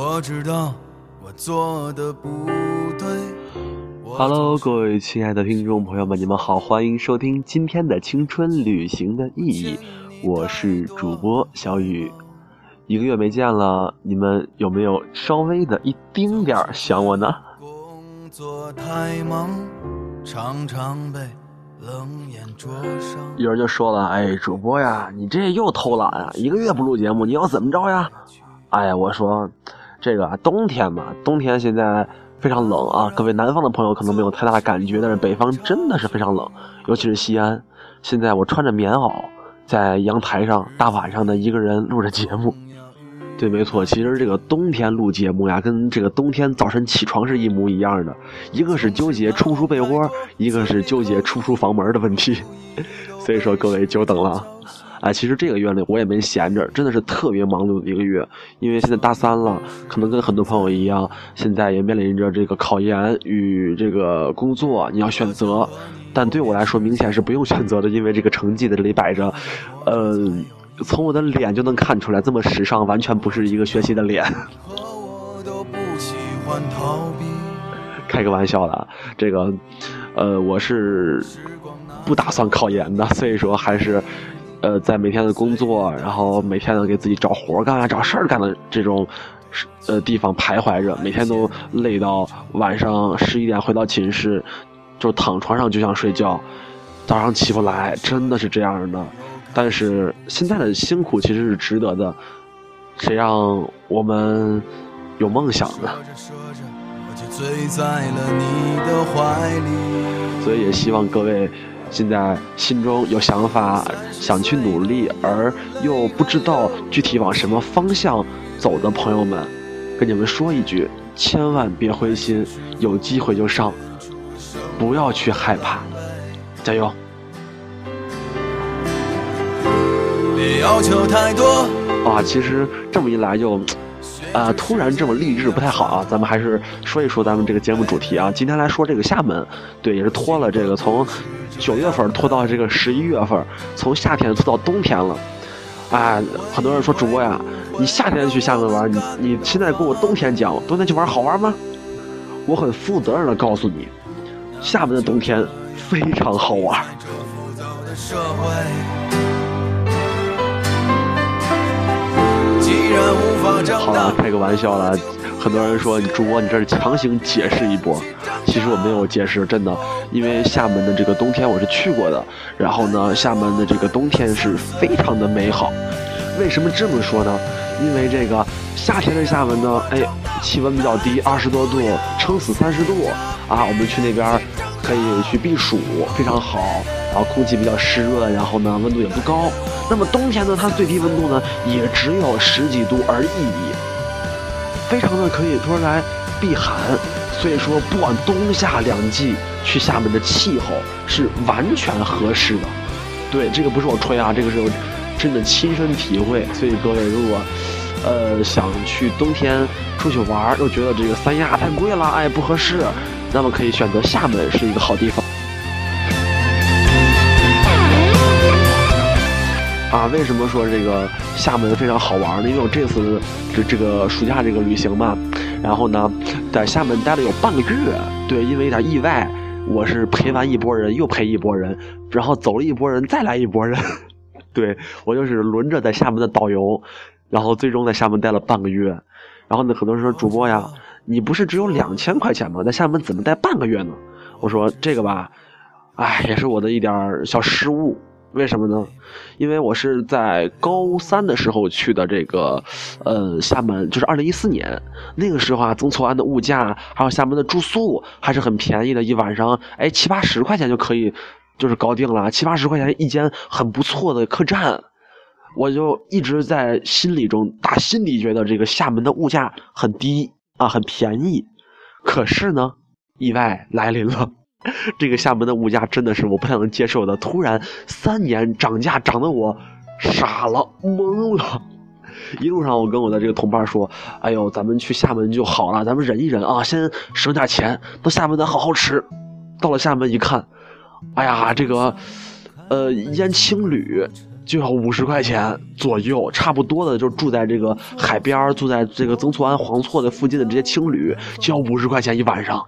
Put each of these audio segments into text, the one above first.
我知道我做的不对。Hello，各位亲爱的听众朋友们，你们好，欢迎收听今天的青春旅行的意义。我是主播小雨，一个月没见了，你们有没有稍微的一丁点儿想我呢？工作太忙，常常被冷眼灼伤。有人就说了，哎，主播呀，你这又偷懒啊，一个月不录节目，你要怎么着呀？哎呀，我说，这个冬天嘛，冬天现在非常冷啊，各位南方的朋友可能没有太大的感觉，但是北方真的是非常冷，尤其是西安。现在我穿着棉袄。在阳台上，大晚上的一个人录着节目，对，没错，其实这个冬天录节目呀，跟这个冬天早晨起床是一模一样的，一个是纠结出不出被窝，一个是纠结出不出房门的问题，所以说各位久等了，啊，其实这个月里我也没闲着，真的是特别忙碌的一个月，因为现在大三了，可能跟很多朋友一样，现在也面临着这个考研与这个工作，你要选择。但对我来说，明显是不用选择的，因为这个成绩在这里摆着，呃，从我的脸就能看出来，这么时尚，完全不是一个学习的脸。开个玩笑的，这个，呃，我是不打算考研的，所以说还是，呃，在每天的工作，然后每天的给自己找活干啊，找事儿干的这种，呃，地方徘徊着，每天都累到晚上十一点回到寝室。就躺床上就想睡觉，早上起不来，真的是这样的。但是现在的辛苦其实是值得的，谁让我们有梦想呢？所以也希望各位现在心中有想法、想去努力而又不知道具体往什么方向走的朋友们，跟你们说一句：千万别灰心，有机会就上。不要去害怕，加油！别要求太多啊！其实这么一来就，呃，突然这么励志不太好啊。咱们还是说一说咱们这个节目主题啊。今天来说这个厦门，对，也是拖了这个从九月份拖到这个十一月份，从夏天拖到冬天了。哎，很多人说主播呀，你夏天去厦门玩，你你现在给我冬天讲，冬天去玩好玩吗？我很负责任的告诉你。厦门的冬天非常好玩。好了，开个玩笑了。很多人说你主播你这是强行解释一波，其实我没有解释，真的，因为厦门的这个冬天我是去过的。然后呢，厦门的这个冬天是非常的美好。为什么这么说呢？因为这个夏天的厦门呢，哎，气温比较低，二十多度，撑死三十度。啊，我们去那边可以去避暑，非常好。然后空气比较湿润，然后呢温度也不高。那么冬天呢，它最低温度呢也只有十几度而已，非常的可以说来避寒。所以说，不管冬夏两季，去厦门的气候是完全合适的。对，这个不是我吹啊，这个是我真的亲身体会。所以各位如果呃想去冬天出去玩，又觉得这个三亚太贵了，哎不合适。那么可以选择厦门是一个好地方啊？为什么说这个厦门非常好玩呢？因为我这次这这个暑假这个旅行嘛，然后呢，在厦门待了有半个月。对，因为一点意外，我是陪完一波人又陪一波人，然后走了一波人再来一波人。对我就是轮着在厦门的导游，然后最终在厦门待了半个月。然后呢，很多人说主播呀。你不是只有两千块钱吗？在厦门怎么待半个月呢？我说这个吧，哎，也是我的一点小失误。为什么呢？因为我是在高三的时候去的这个，呃，厦门，就是二零一四年那个时候啊，曾厝垵的物价还有厦门的住宿还是很便宜的，一晚上哎七八十块钱就可以，就是搞定了，七八十块钱一间很不错的客栈。我就一直在心里中打心里觉得这个厦门的物价很低。啊，很便宜，可是呢，意外来临了。这个厦门的物价真的是我不太能接受的，突然三年涨价，涨得我傻了，懵了。一路上我跟我的这个同伴说：“哎呦，咱们去厦门就好了，咱们忍一忍啊，先省点钱，到厦门咱好好吃。”到了厦门一看，哎呀，这个，呃，烟青旅就要五十块钱左右，差不多的就住在这个海边，住在这个曾厝垵、黄厝的附近的这些青旅，就要五十块钱一晚上。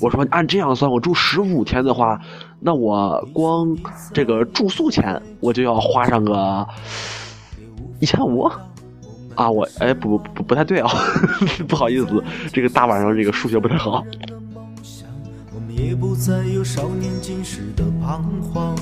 我说按这样算，我住十五天的话，那我光这个住宿钱我就要花上个一千五啊！我哎不不不太对啊，不好意思，这个大晚上这个数学不太好。也不再有少年惊时的彷徨。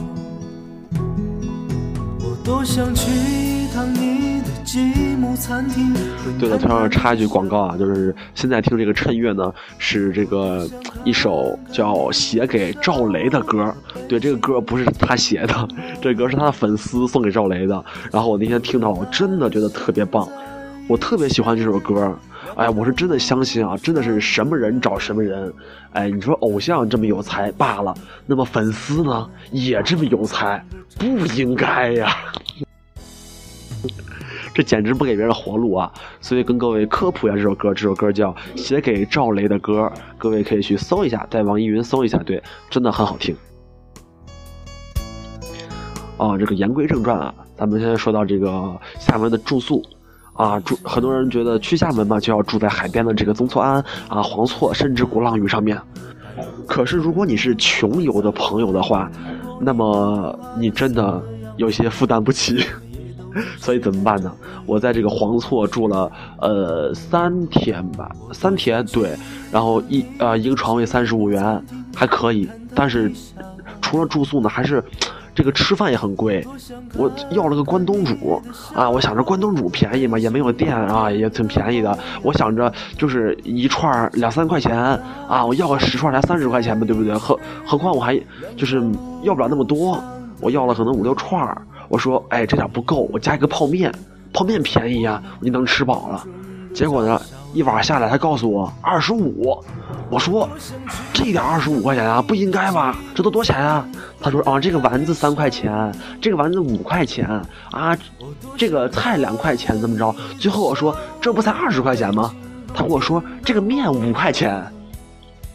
多想去一趟你的寂寞餐厅。对了，突然插一句广告啊，就是现在听这个趁月呢，是这个一首叫写给赵雷的歌。对，这个歌不是他写的，这歌是他的粉丝送给赵雷的。然后我那天听到，我真的觉得特别棒，我特别喜欢这首歌。哎，我是真的相信啊，真的是什么人找什么人。哎，你说偶像这么有才罢了，那么粉丝呢也这么有才，不应该呀。这简直不给别人活路啊！所以跟各位科普一下这首歌，这首歌叫《写给赵雷的歌》，各位可以去搜一下，在网易云搜一下，对，真的很好听。哦，这个言归正传啊，咱们现在说到这个厦门的住宿。啊，住很多人觉得去厦门嘛，就要住在海边的这个曾厝垵啊、黄厝，甚至鼓浪屿上面。可是如果你是穷游的朋友的话，那么你真的有些负担不起。所以怎么办呢？我在这个黄厝住了呃三天吧，三天对，然后一呃一个床位三十五元，还可以。但是除了住宿呢，还是。这个吃饭也很贵，我要了个关东煮啊！我想着关东煮便宜嘛，也没有店啊，也挺便宜的。我想着就是一串两三块钱啊，我要个十串才三十块钱嘛，对不对？何何况我还就是要不了那么多，我要了可能五六串我说哎，这点不够，我加一个泡面，泡面便宜呀，你能吃饱了。结果呢，一碗下来他告诉我二十五。我说，这点二十五块钱啊，不应该吧？这都多钱啊？他说啊，这个丸子三块钱，这个丸子五块钱啊，这个菜两块钱，怎么着？最后我说，这不才二十块钱吗？他跟我说这个面五块钱，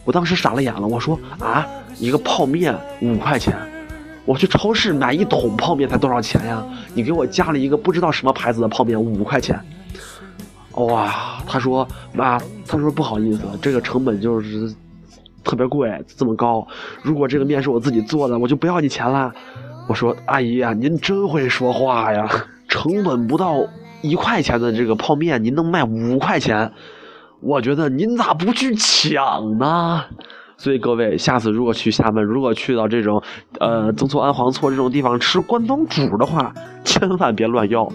我当时傻了眼了。我说啊，一个泡面五块钱，我去超市买一桶泡面才多少钱呀？你给我加了一个不知道什么牌子的泡面五块钱。哇，他说妈，他说不好意思，这个成本就是特别贵，这么高。如果这个面是我自己做的，我就不要你钱了。我说阿姨呀，您真会说话呀，成本不到一块钱的这个泡面，您能卖五块钱，我觉得您咋不去抢呢？所以各位，下次如果去厦门，如果去到这种，呃，曾厝垵、黄厝这种地方吃关东煮的话，千万别乱要，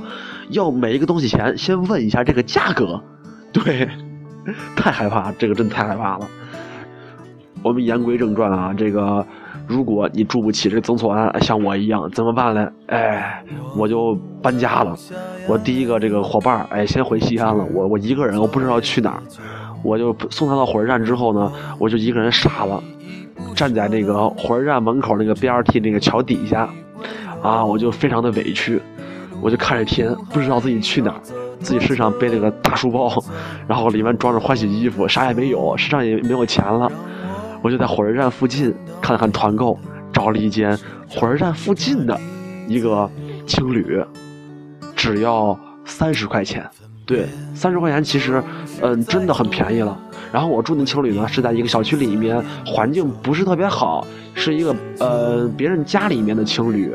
要每一个东西前先问一下这个价格。对，太害怕，这个真太害怕了。我们言归正传啊，这个如果你住不起这曾厝垵，像我一样怎么办呢？哎，我就搬家了。我第一个这个伙伴哎，先回西安了。我我一个人，我不知道去哪儿。我就送他到火车站之后呢，我就一个人傻了，站在那个火车站门口那个 BRT 那个桥底下，啊，我就非常的委屈，我就看着天，不知道自己去哪儿，自己身上背了个大书包，然后里面装着换洗衣服，啥也没有，身上也没有钱了，我就在火车站附近看了看团购，找了一间火车站附近的一个青旅，只要三十块钱。对，三十块钱其实，嗯，真的很便宜了。然后我住的青旅呢，是在一个小区里面，环境不是特别好，是一个呃别人家里面的青旅。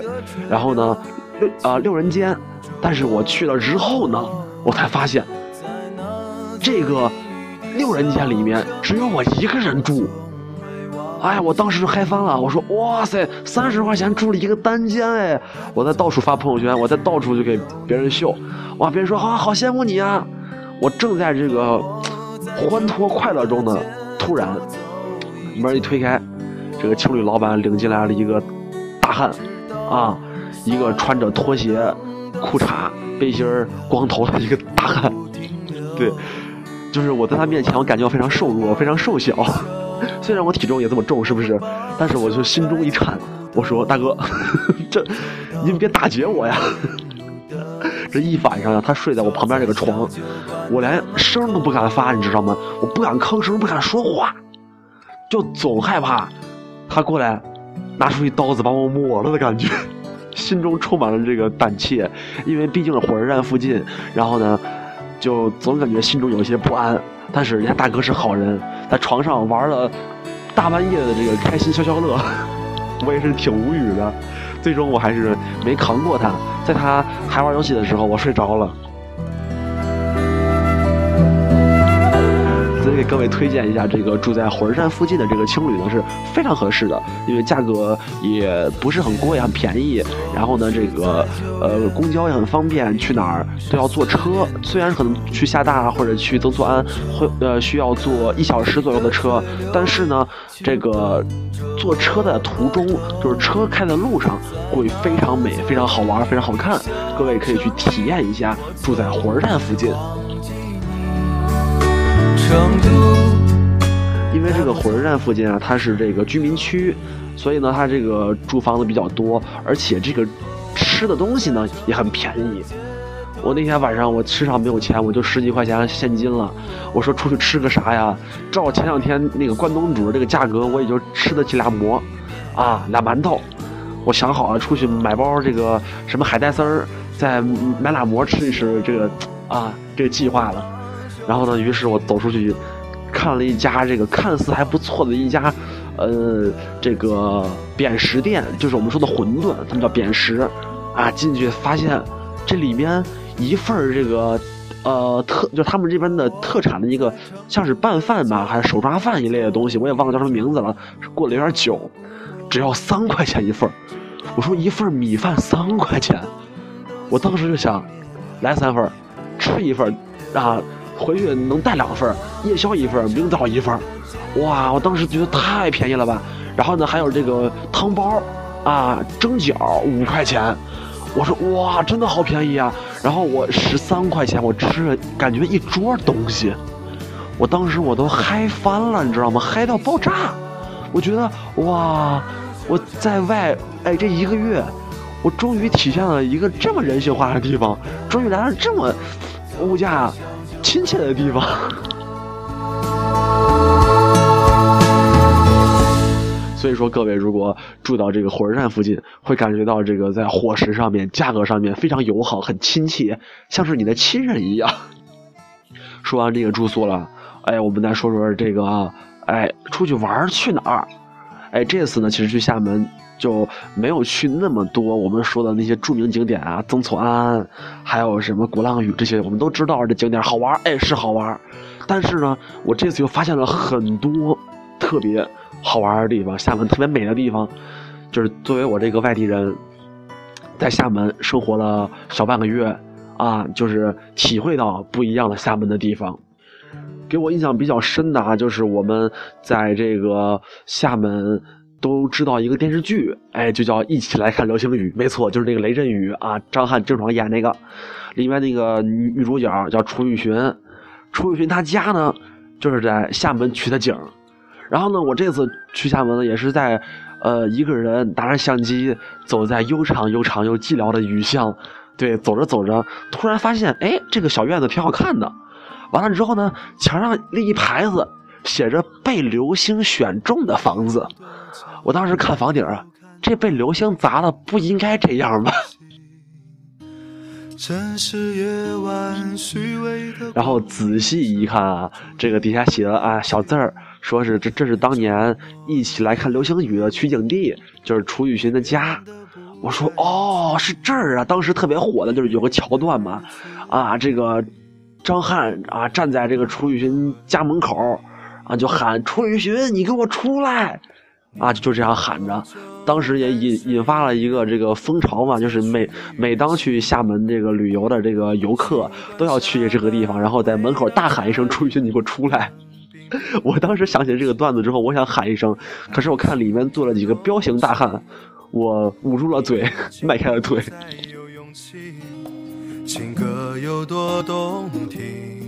然后呢，六啊六人间，但是我去了之后呢，我才发现，这个六人间里面只有我一个人住。哎，我当时就嗨翻了！我说哇塞，三十块钱住了一个单间哎！我在到处发朋友圈，我在到处就给别人秀，哇！别人说啊，好羡慕你啊！我正在这个欢脱快乐中呢，突然门一推开，这个青旅老板领进来了一个大汉，啊，一个穿着拖鞋、裤衩、背心、光头的一个大汉，对，就是我在他面前，我感觉我非常瘦弱，非常瘦小。虽然我体重也这么重，是不是？但是我就心中一颤，我说：“大哥，这您别打劫我呀！” 这一晚上呀，他睡在我旁边这个床，我连声都不敢发，你知道吗？我不敢吭声，不敢说话，就总害怕他过来拿出一刀子把我抹了的感觉，心中充满了这个胆怯，因为毕竟是火车站附近，然后呢，就总感觉心中有一些不安。但是人家大哥是好人，在床上玩了大半夜的这个开心消消乐，我也是挺无语的。最终我还是没扛过他，在他还玩游戏的时候，我睡着了。各位推荐一下，这个住在火车站附近的这个青旅呢是非常合适的，因为价格也不是很贵，很便宜。然后呢，这个呃公交也很方便，去哪儿都要坐车。虽然可能去厦大或者去曾厝垵会呃需要坐一小时左右的车，但是呢，这个坐车的途中就是车开的路上会非常美、非常好玩、非常好看。各位可以去体验一下，住在火车站附近。成都因为这个火车站附近啊，它是这个居民区，所以呢，它这个住房子比较多，而且这个吃的东西呢也很便宜。我那天晚上我吃上没有钱，我就十几块钱现金了。我说出去吃个啥呀？照前两天那个关东煮这个价格，我也就吃得起俩馍，啊，俩馒头。我想好了出去买包这个什么海带丝儿，再买俩馍吃一吃，这个啊，这个计划了。然后呢，于是我走出去，看了一家这个看似还不错的一家，呃，这个扁食店，就是我们说的馄饨，他们叫扁食，啊，进去发现这里面一份这个，呃，特就他们这边的特产的一个，像是拌饭吧，还是手抓饭一类的东西，我也忘了叫什么名字了，过了有点久，只要三块钱一份我说一份米饭三块钱，我当时就想，来三份吃一份啊。回去能带两份夜宵一份明早一份哇！我当时觉得太便宜了吧。然后呢，还有这个汤包，啊，蒸饺五块钱，我说哇，真的好便宜啊。然后我十三块钱，我吃了感觉一桌东西，我当时我都嗨翻了，你知道吗？嗨到爆炸！我觉得哇，我在外哎这一个月，我终于体现了一个这么人性化的地方，终于来了这么物价。亲切的地方，所以说各位如果住到这个火车站附近，会感觉到这个在伙食上面、价格上面非常友好，很亲切，像是你的亲人一样。说完这个住宿了，哎，我们再说说这个啊，哎，出去玩去哪儿？哎，这次呢，其实去厦门。就没有去那么多我们说的那些著名景点啊，曾厝垵，还有什么鼓浪屿这些，我们都知道这景点好玩，哎，是好玩。但是呢，我这次又发现了很多特别好玩的地方，厦门特别美的地方。就是作为我这个外地人，在厦门生活了小半个月啊，就是体会到不一样的厦门的地方。给我印象比较深的啊，就是我们在这个厦门。都知道一个电视剧，哎，就叫《一起来看流星雨》，没错，就是那个雷震宇啊，张翰、郑爽演那个，里面那个女女主角叫楚雨荨，楚雨荨她家呢就是在厦门取的景，然后呢，我这次去厦门呢也是在，呃，一个人拿着相机走在悠长悠长又寂寥的雨巷，对，走着走着，突然发现，哎，这个小院子挺好看的，完了之后呢，墙上立一牌子，写着被流星选中的房子。我当时看房顶啊，这被流星砸了，不应该这样吧？然后仔细一看啊，这个底下写的啊小字儿，说是这这是当年一起来看流星雨的取景地，就是楚雨荨的家。我说哦，是这儿啊！当时特别火的就是有个桥段嘛，啊，这个张翰啊站在这个楚雨荨家门口，啊就喊楚雨荨，你给我出来！啊，就这样喊着，当时也引引发了一个这个风潮嘛，就是每每当去厦门这个旅游的这个游客都要去这个地方，然后在门口大喊一声“楚雨荨，你给我出来！” 我当时想起这个段子之后，我想喊一声，可是我看里面坐了几个彪形大汉，我捂住了嘴，迈开了腿。情歌有多动听，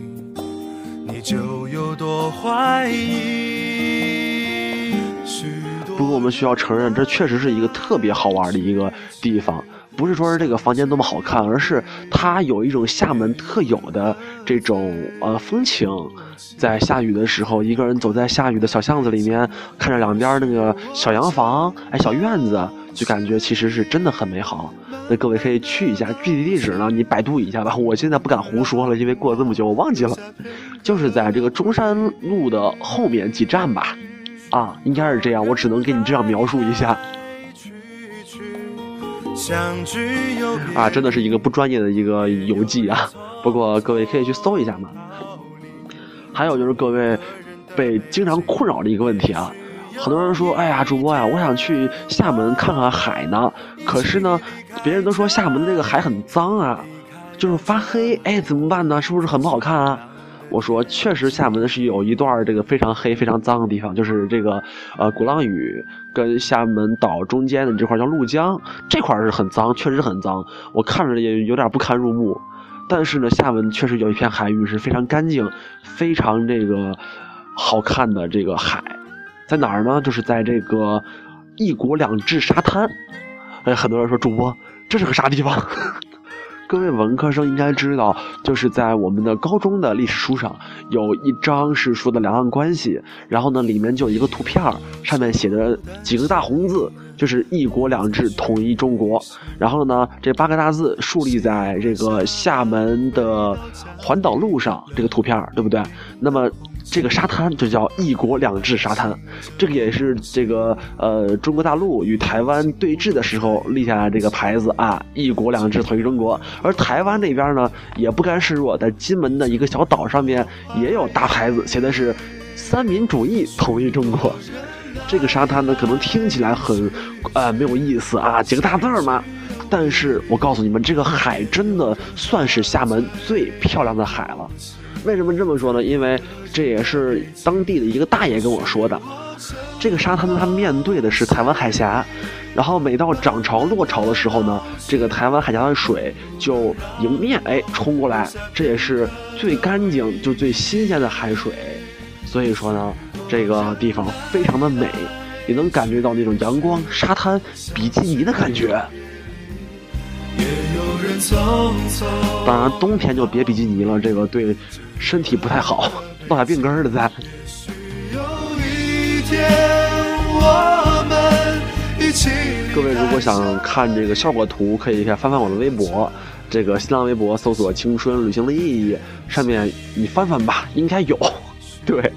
你就有多怀疑。不过我们需要承认，这确实是一个特别好玩的一个地方。不是说是这个房间多么好看，而是它有一种厦门特有的这种呃风情。在下雨的时候，一个人走在下雨的小巷子里面，看着两边那个小洋房，哎，小院子，就感觉其实是真的很美好。那各位可以去一下，具体地址呢你百度一下吧，我现在不敢胡说了，因为过了这么久我忘记了，就是在这个中山路的后面几站吧，啊，应该是这样，我只能给你这样描述一下。啊，真的是一个不专业的一个游记啊！不过各位可以去搜一下嘛。还有就是各位被经常困扰的一个问题啊，很多人说：“哎呀，主播呀，我想去厦门看看海呢。”可是呢，别人都说厦门这个海很脏啊，就是发黑，哎，怎么办呢？是不是很不好看啊？我说，确实，厦门是有一段这个非常黑、非常脏的地方，就是这个呃鼓浪屿跟厦门岛中间的这块叫鹭江，这块是很脏，确实很脏，我看着也有点不堪入目。但是呢，厦门确实有一片海域是非常干净、非常这个好看的这个海，在哪儿呢？就是在这个一国两制沙滩。哎，很多人说主播这是个啥地方？各位文科生应该知道，就是在我们的高中的历史书上有一章是说的两岸关系，然后呢，里面就有一个图片儿上面写的几个大红字，就是“一国两制，统一中国”。然后呢，这八个大字竖立在这个厦门的环岛路上，这个图片儿对不对？那么。这个沙滩就叫一国两制沙滩，这个也是这个呃中国大陆与台湾对峙的时候立下来这个牌子啊，一国两制统一中国。而台湾那边呢也不甘示弱，在金门的一个小岛上面也有大牌子，写的是三民主义统一中国。这个沙滩呢可能听起来很呃没有意思啊，几个大字儿嘛。但是我告诉你们，这个海真的算是厦门最漂亮的海了。为什么这么说呢？因为这也是当地的一个大爷跟我说的。这个沙滩它面对的是台湾海峡，然后每到涨潮落潮的时候呢，这个台湾海峡的水就迎面哎冲过来，这也是最干净就最新鲜的海水。所以说呢，这个地方非常的美，也能感觉到那种阳光、沙滩、比基尼的感觉。当然，冬天就别比基尼了，这个对身体不太好，落下病根了。在。各位如果想看这个效果图，可以翻翻我的微博，这个新浪微博搜索“青春旅行的意义”，上面你翻翻吧，应该有。对。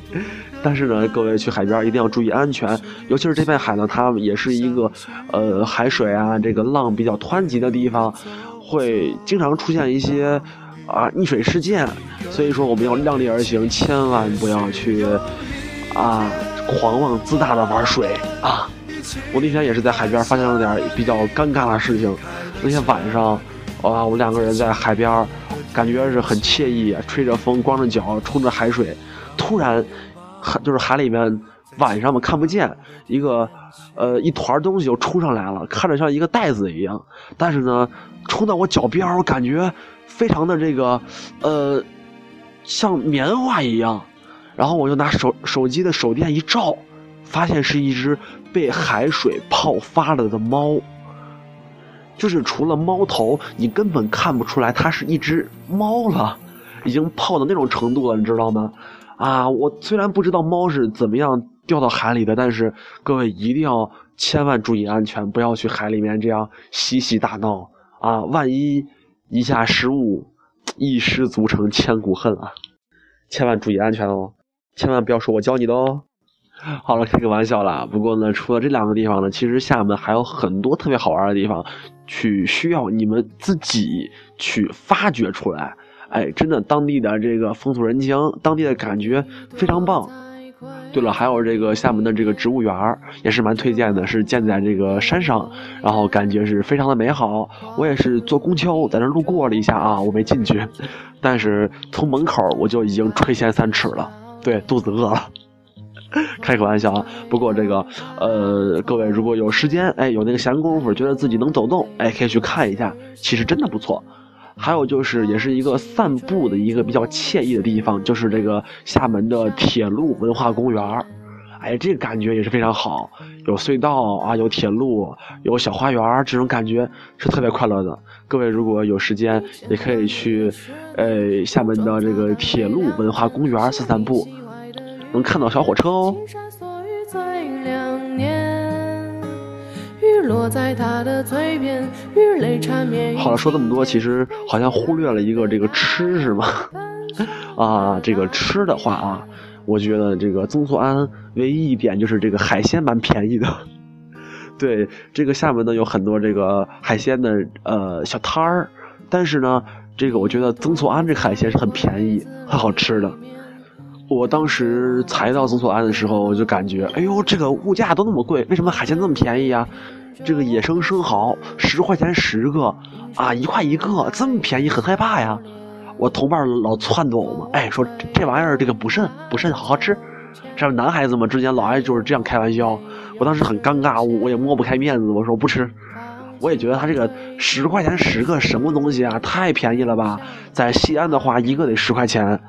但是呢，各位去海边一定要注意安全，尤其是这片海呢，它也是一个，呃，海水啊，这个浪比较湍急的地方，会经常出现一些啊溺水事件，所以说我们要量力而行，千万不要去啊狂妄自大的玩水啊！我那天也是在海边发现了点比较尴尬的事情，那天晚上，啊，我们两个人在海边，感觉是很惬意，吹着风，光着脚，冲着海水，突然。海就是海里面晚上嘛看不见一个呃一团东西就冲上来了，看着像一个袋子一样，但是呢冲到我脚边我感觉非常的这个呃像棉花一样，然后我就拿手手机的手电一照，发现是一只被海水泡发了的猫，就是除了猫头，你根本看不出来它是一只猫了，已经泡到那种程度了，你知道吗？啊，我虽然不知道猫是怎么样掉到海里的，但是各位一定要千万注意安全，不要去海里面这样嬉戏打闹啊！万一一下失误，一失足成千古恨啊！千万注意安全哦，千万不要说我教你的哦。好了，开个玩笑啦。不过呢，除了这两个地方呢，其实厦门还有很多特别好玩的地方，去需要你们自己去发掘出来。哎，真的，当地的这个风土人情，当地的感觉非常棒。对了，还有这个厦门的这个植物园也是蛮推荐的，是建在这个山上，然后感觉是非常的美好。我也是坐公交在那路过了一下啊，我没进去，但是从门口我就已经垂涎三尺了。对，肚子饿了，开个玩笑啊。不过这个，呃，各位如果有时间，哎，有那个闲工夫，觉得自己能走动，哎，可以去看一下，其实真的不错。还有就是，也是一个散步的一个比较惬意的地方，就是这个厦门的铁路文化公园儿。哎，这个感觉也是非常好，有隧道啊，有铁路，有小花园这种感觉是特别快乐的。各位如果有时间，也可以去，呃，厦门的这个铁路文化公园散散步，能看到小火车哦。落在他的嘴边，雨泪缠绵。好了，说这么多，其实好像忽略了一个这个吃是吗？啊，这个吃的话啊，我觉得这个曾厝垵唯一一点就是这个海鲜蛮便宜的。对，这个厦门呢有很多这个海鲜的呃小摊儿，但是呢，这个我觉得曾厝垵这海鲜是很便宜、很好吃的。我当时才到曾厝垵的时候，我就感觉，哎呦，这个物价都那么贵，为什么海鲜那么便宜啊？这个野生生蚝十块钱十个，啊，一块一个，这么便宜，很害怕呀。我同伴老撺掇我嘛，哎，说这玩意儿这个补肾，补肾好好吃。这男孩子嘛之间老爱就是这样开玩笑，我当时很尴尬，我也抹不开面子，我说不吃。我也觉得他这个十块钱十个什么东西啊，太便宜了吧？在西安的话，一个得十块钱。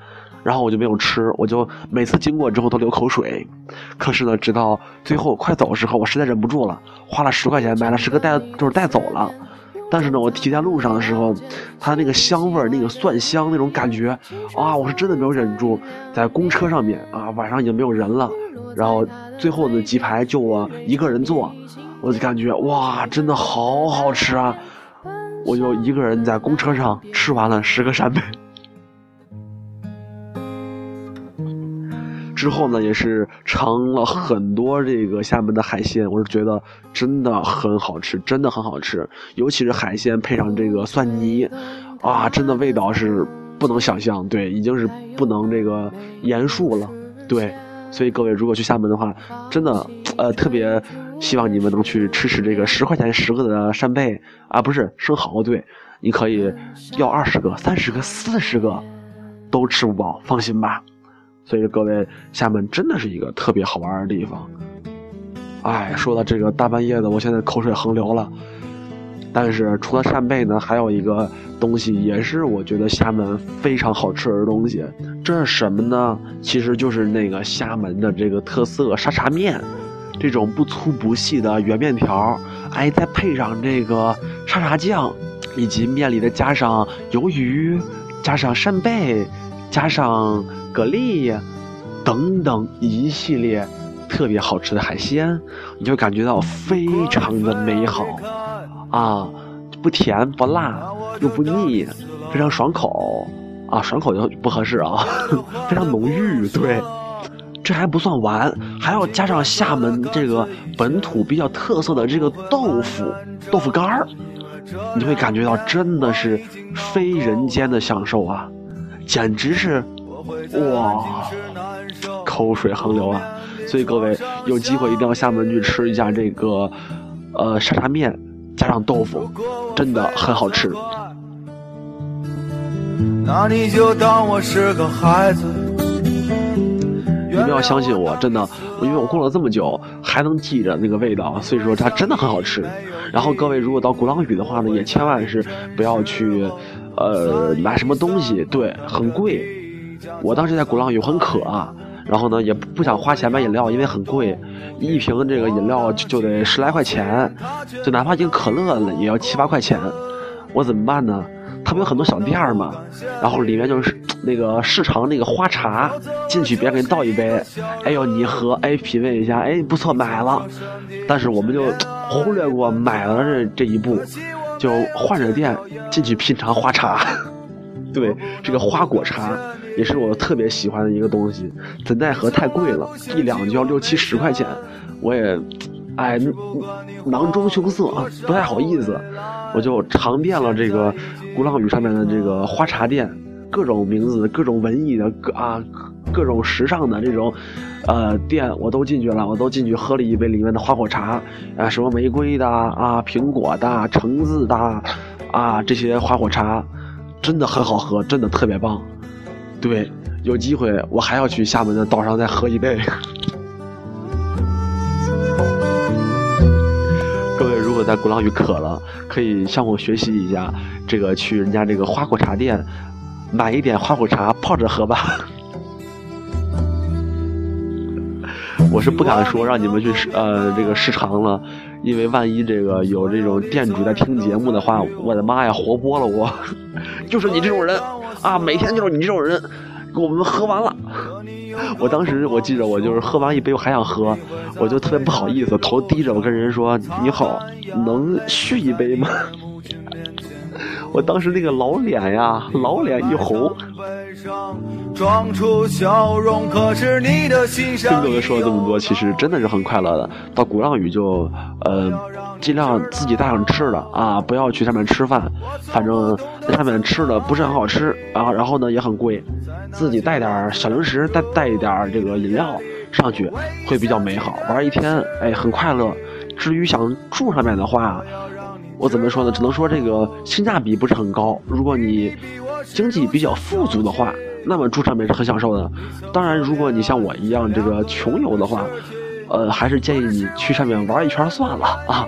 然后我就没有吃，我就每次经过之后都流口水。可是呢，直到最后快走的时候，我实在忍不住了，花了十块钱买了十个带，就是带走了。但是呢，我提在路上的时候，它那个香味儿，那个蒜香那种感觉，啊，我是真的没有忍住。在公车上面啊，晚上已经没有人了，然后最后的几排就我一个人坐，我就感觉哇，真的好好吃啊！我就一个人在公车上吃完了十个扇贝。之后呢，也是尝了很多这个厦门的海鲜，我是觉得真的很好吃，真的很好吃，尤其是海鲜配上这个蒜泥，啊，真的味道是不能想象，对，已经是不能这个言述了，对，所以各位如果去厦门的话，真的，呃，特别希望你们能去吃吃这个十块钱十个的扇贝啊，不是生蚝，对，你可以要二十个、三十个、四十个，都吃不饱，放心吧。所以各位，厦门真的是一个特别好玩的地方。哎，说到这个大半夜的，我现在口水横流了。但是除了扇贝呢，还有一个东西也是我觉得厦门非常好吃的东西。这是什么呢？其实就是那个厦门的这个特色沙茶面，这种不粗不细的圆面条，哎，再配上这个沙茶酱，以及面里的加上鱿鱼，加上扇贝，加上。蛤蜊等等一系列特别好吃的海鲜，你就感觉到非常的美好啊，不甜不辣又不腻，非常爽口啊，爽口就不合适啊，非常浓郁。对，这还不算完，还要加上厦门这个本土比较特色的这个豆腐豆腐干儿，你会感觉到真的是非人间的享受啊，简直是。哇，口水横流啊！所以各位有机会一定要厦门去吃一下这个，呃，沙茶面加上豆腐，真的很好吃。那你就当我是个孩子。你们要相信我，真的，因为我过了这么久还能记着那个味道，所以说它真的很好吃。然后各位如果到鼓浪屿的话呢，也千万是不要去，呃，买什么东西，对，很贵。我当时在鼓浪屿很渴，然后呢也不想花钱买饮料，因为很贵，一瓶这个饮料就就得十来块钱，就哪怕一个可乐也要七八块钱，我怎么办呢？他们有很多小店嘛，然后里面就是那个市场那个花茶，进去别人给你倒一杯，哎呦你喝，哎品味一下，哎不错买了，但是我们就忽略过买了这这一步，就换着店进去品尝花茶，对这个花果茶。也是我特别喜欢的一个东西，怎奈何太贵了，一两就要六七十块钱，我也，哎，囊中羞涩，不太好意思，我就尝遍了这个鼓浪屿上面的这个花茶店，各种名字、各种文艺的、各啊各种时尚的这种，呃店我都进去了，我都进去喝了一杯里面的花果茶，啊什么玫瑰的啊、苹果的、橙子的，啊这些花果茶，真的很好喝，真的特别棒。对，有机会我还要去厦门的岛上再喝一杯。各位如果在鼓浪屿渴了，可以向我学习一下，这个去人家这个花果茶店买一点花果茶泡着喝吧。我是不敢说让你们去试呃这个试尝了，因为万一这个有这种店主在听节目的话，我的妈呀，活剥了我！就是你这种人。啊，每天就是你这种人，给我们喝完了。我当时我记着，我就是喝完一杯，我还想喝，我就特别不好意思，头低着，我跟人说：“你好，能续一杯吗？”我当时那个老脸呀，老脸一红。装出笑容，可是你的心上。听各位说了这么多，其实真的是很快乐的。到鼓浪屿就，呃，尽量自己带上吃的啊，不要去上面吃饭，反正那上面吃的不是很好吃，啊然后呢也很贵，自己带点小零食，带带一点这个饮料上去会比较美好。玩一天，哎，很快乐。至于想住上面的话，我怎么说呢？只能说这个性价比不是很高。如果你经济比较富足的话。那么住上面是很享受的，当然，如果你像我一样这个穷游的话，呃，还是建议你去上面玩一圈算了啊。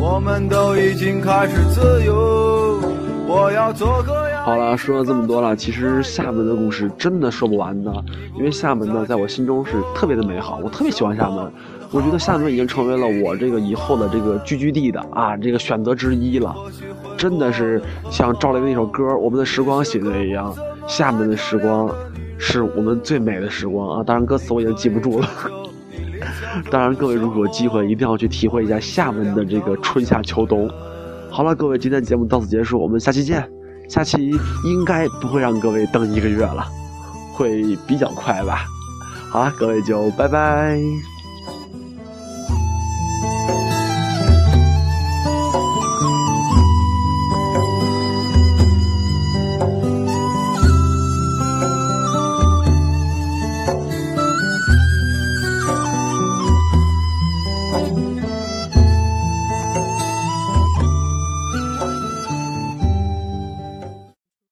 我们都已经开始自由，我要做个好了，说了这么多了，其实厦门的故事真的说不完的，因为厦门呢，在我心中是特别的美好，我特别喜欢厦门。我觉得厦门已经成为了我这个以后的这个聚居地的啊，这个选择之一了。真的是像赵雷那首歌《我们的时光》写的一样，厦门的时光是我们最美的时光啊！当然歌词我已经记不住了。当然，各位如果有机会，一定要去体会一下厦门的这个春夏秋冬。好了，各位，今天节目到此结束，我们下期见。下期应该不会让各位等一个月了，会比较快吧？好了，各位就拜拜。